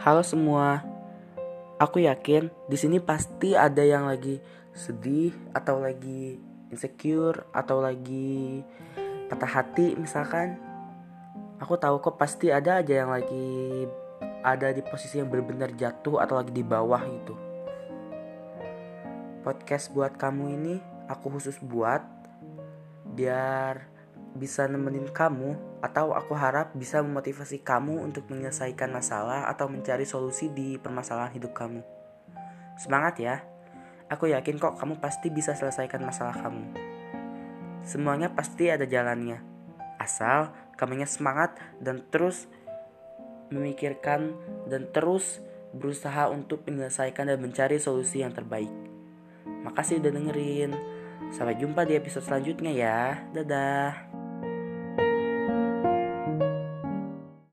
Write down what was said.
Halo semua. Aku yakin di sini pasti ada yang lagi sedih atau lagi insecure atau lagi patah hati misalkan. Aku tahu kok pasti ada aja yang lagi ada di posisi yang benar-benar jatuh atau lagi di bawah gitu. Podcast buat kamu ini aku khusus buat biar bisa nemenin kamu atau aku harap bisa memotivasi kamu untuk menyelesaikan masalah atau mencari solusi di permasalahan hidup kamu. Semangat ya. Aku yakin kok kamu pasti bisa selesaikan masalah kamu. Semuanya pasti ada jalannya. Asal kamunya semangat dan terus memikirkan dan terus berusaha untuk menyelesaikan dan mencari solusi yang terbaik. Makasih udah dengerin. Sampai jumpa di episode selanjutnya ya. Dadah.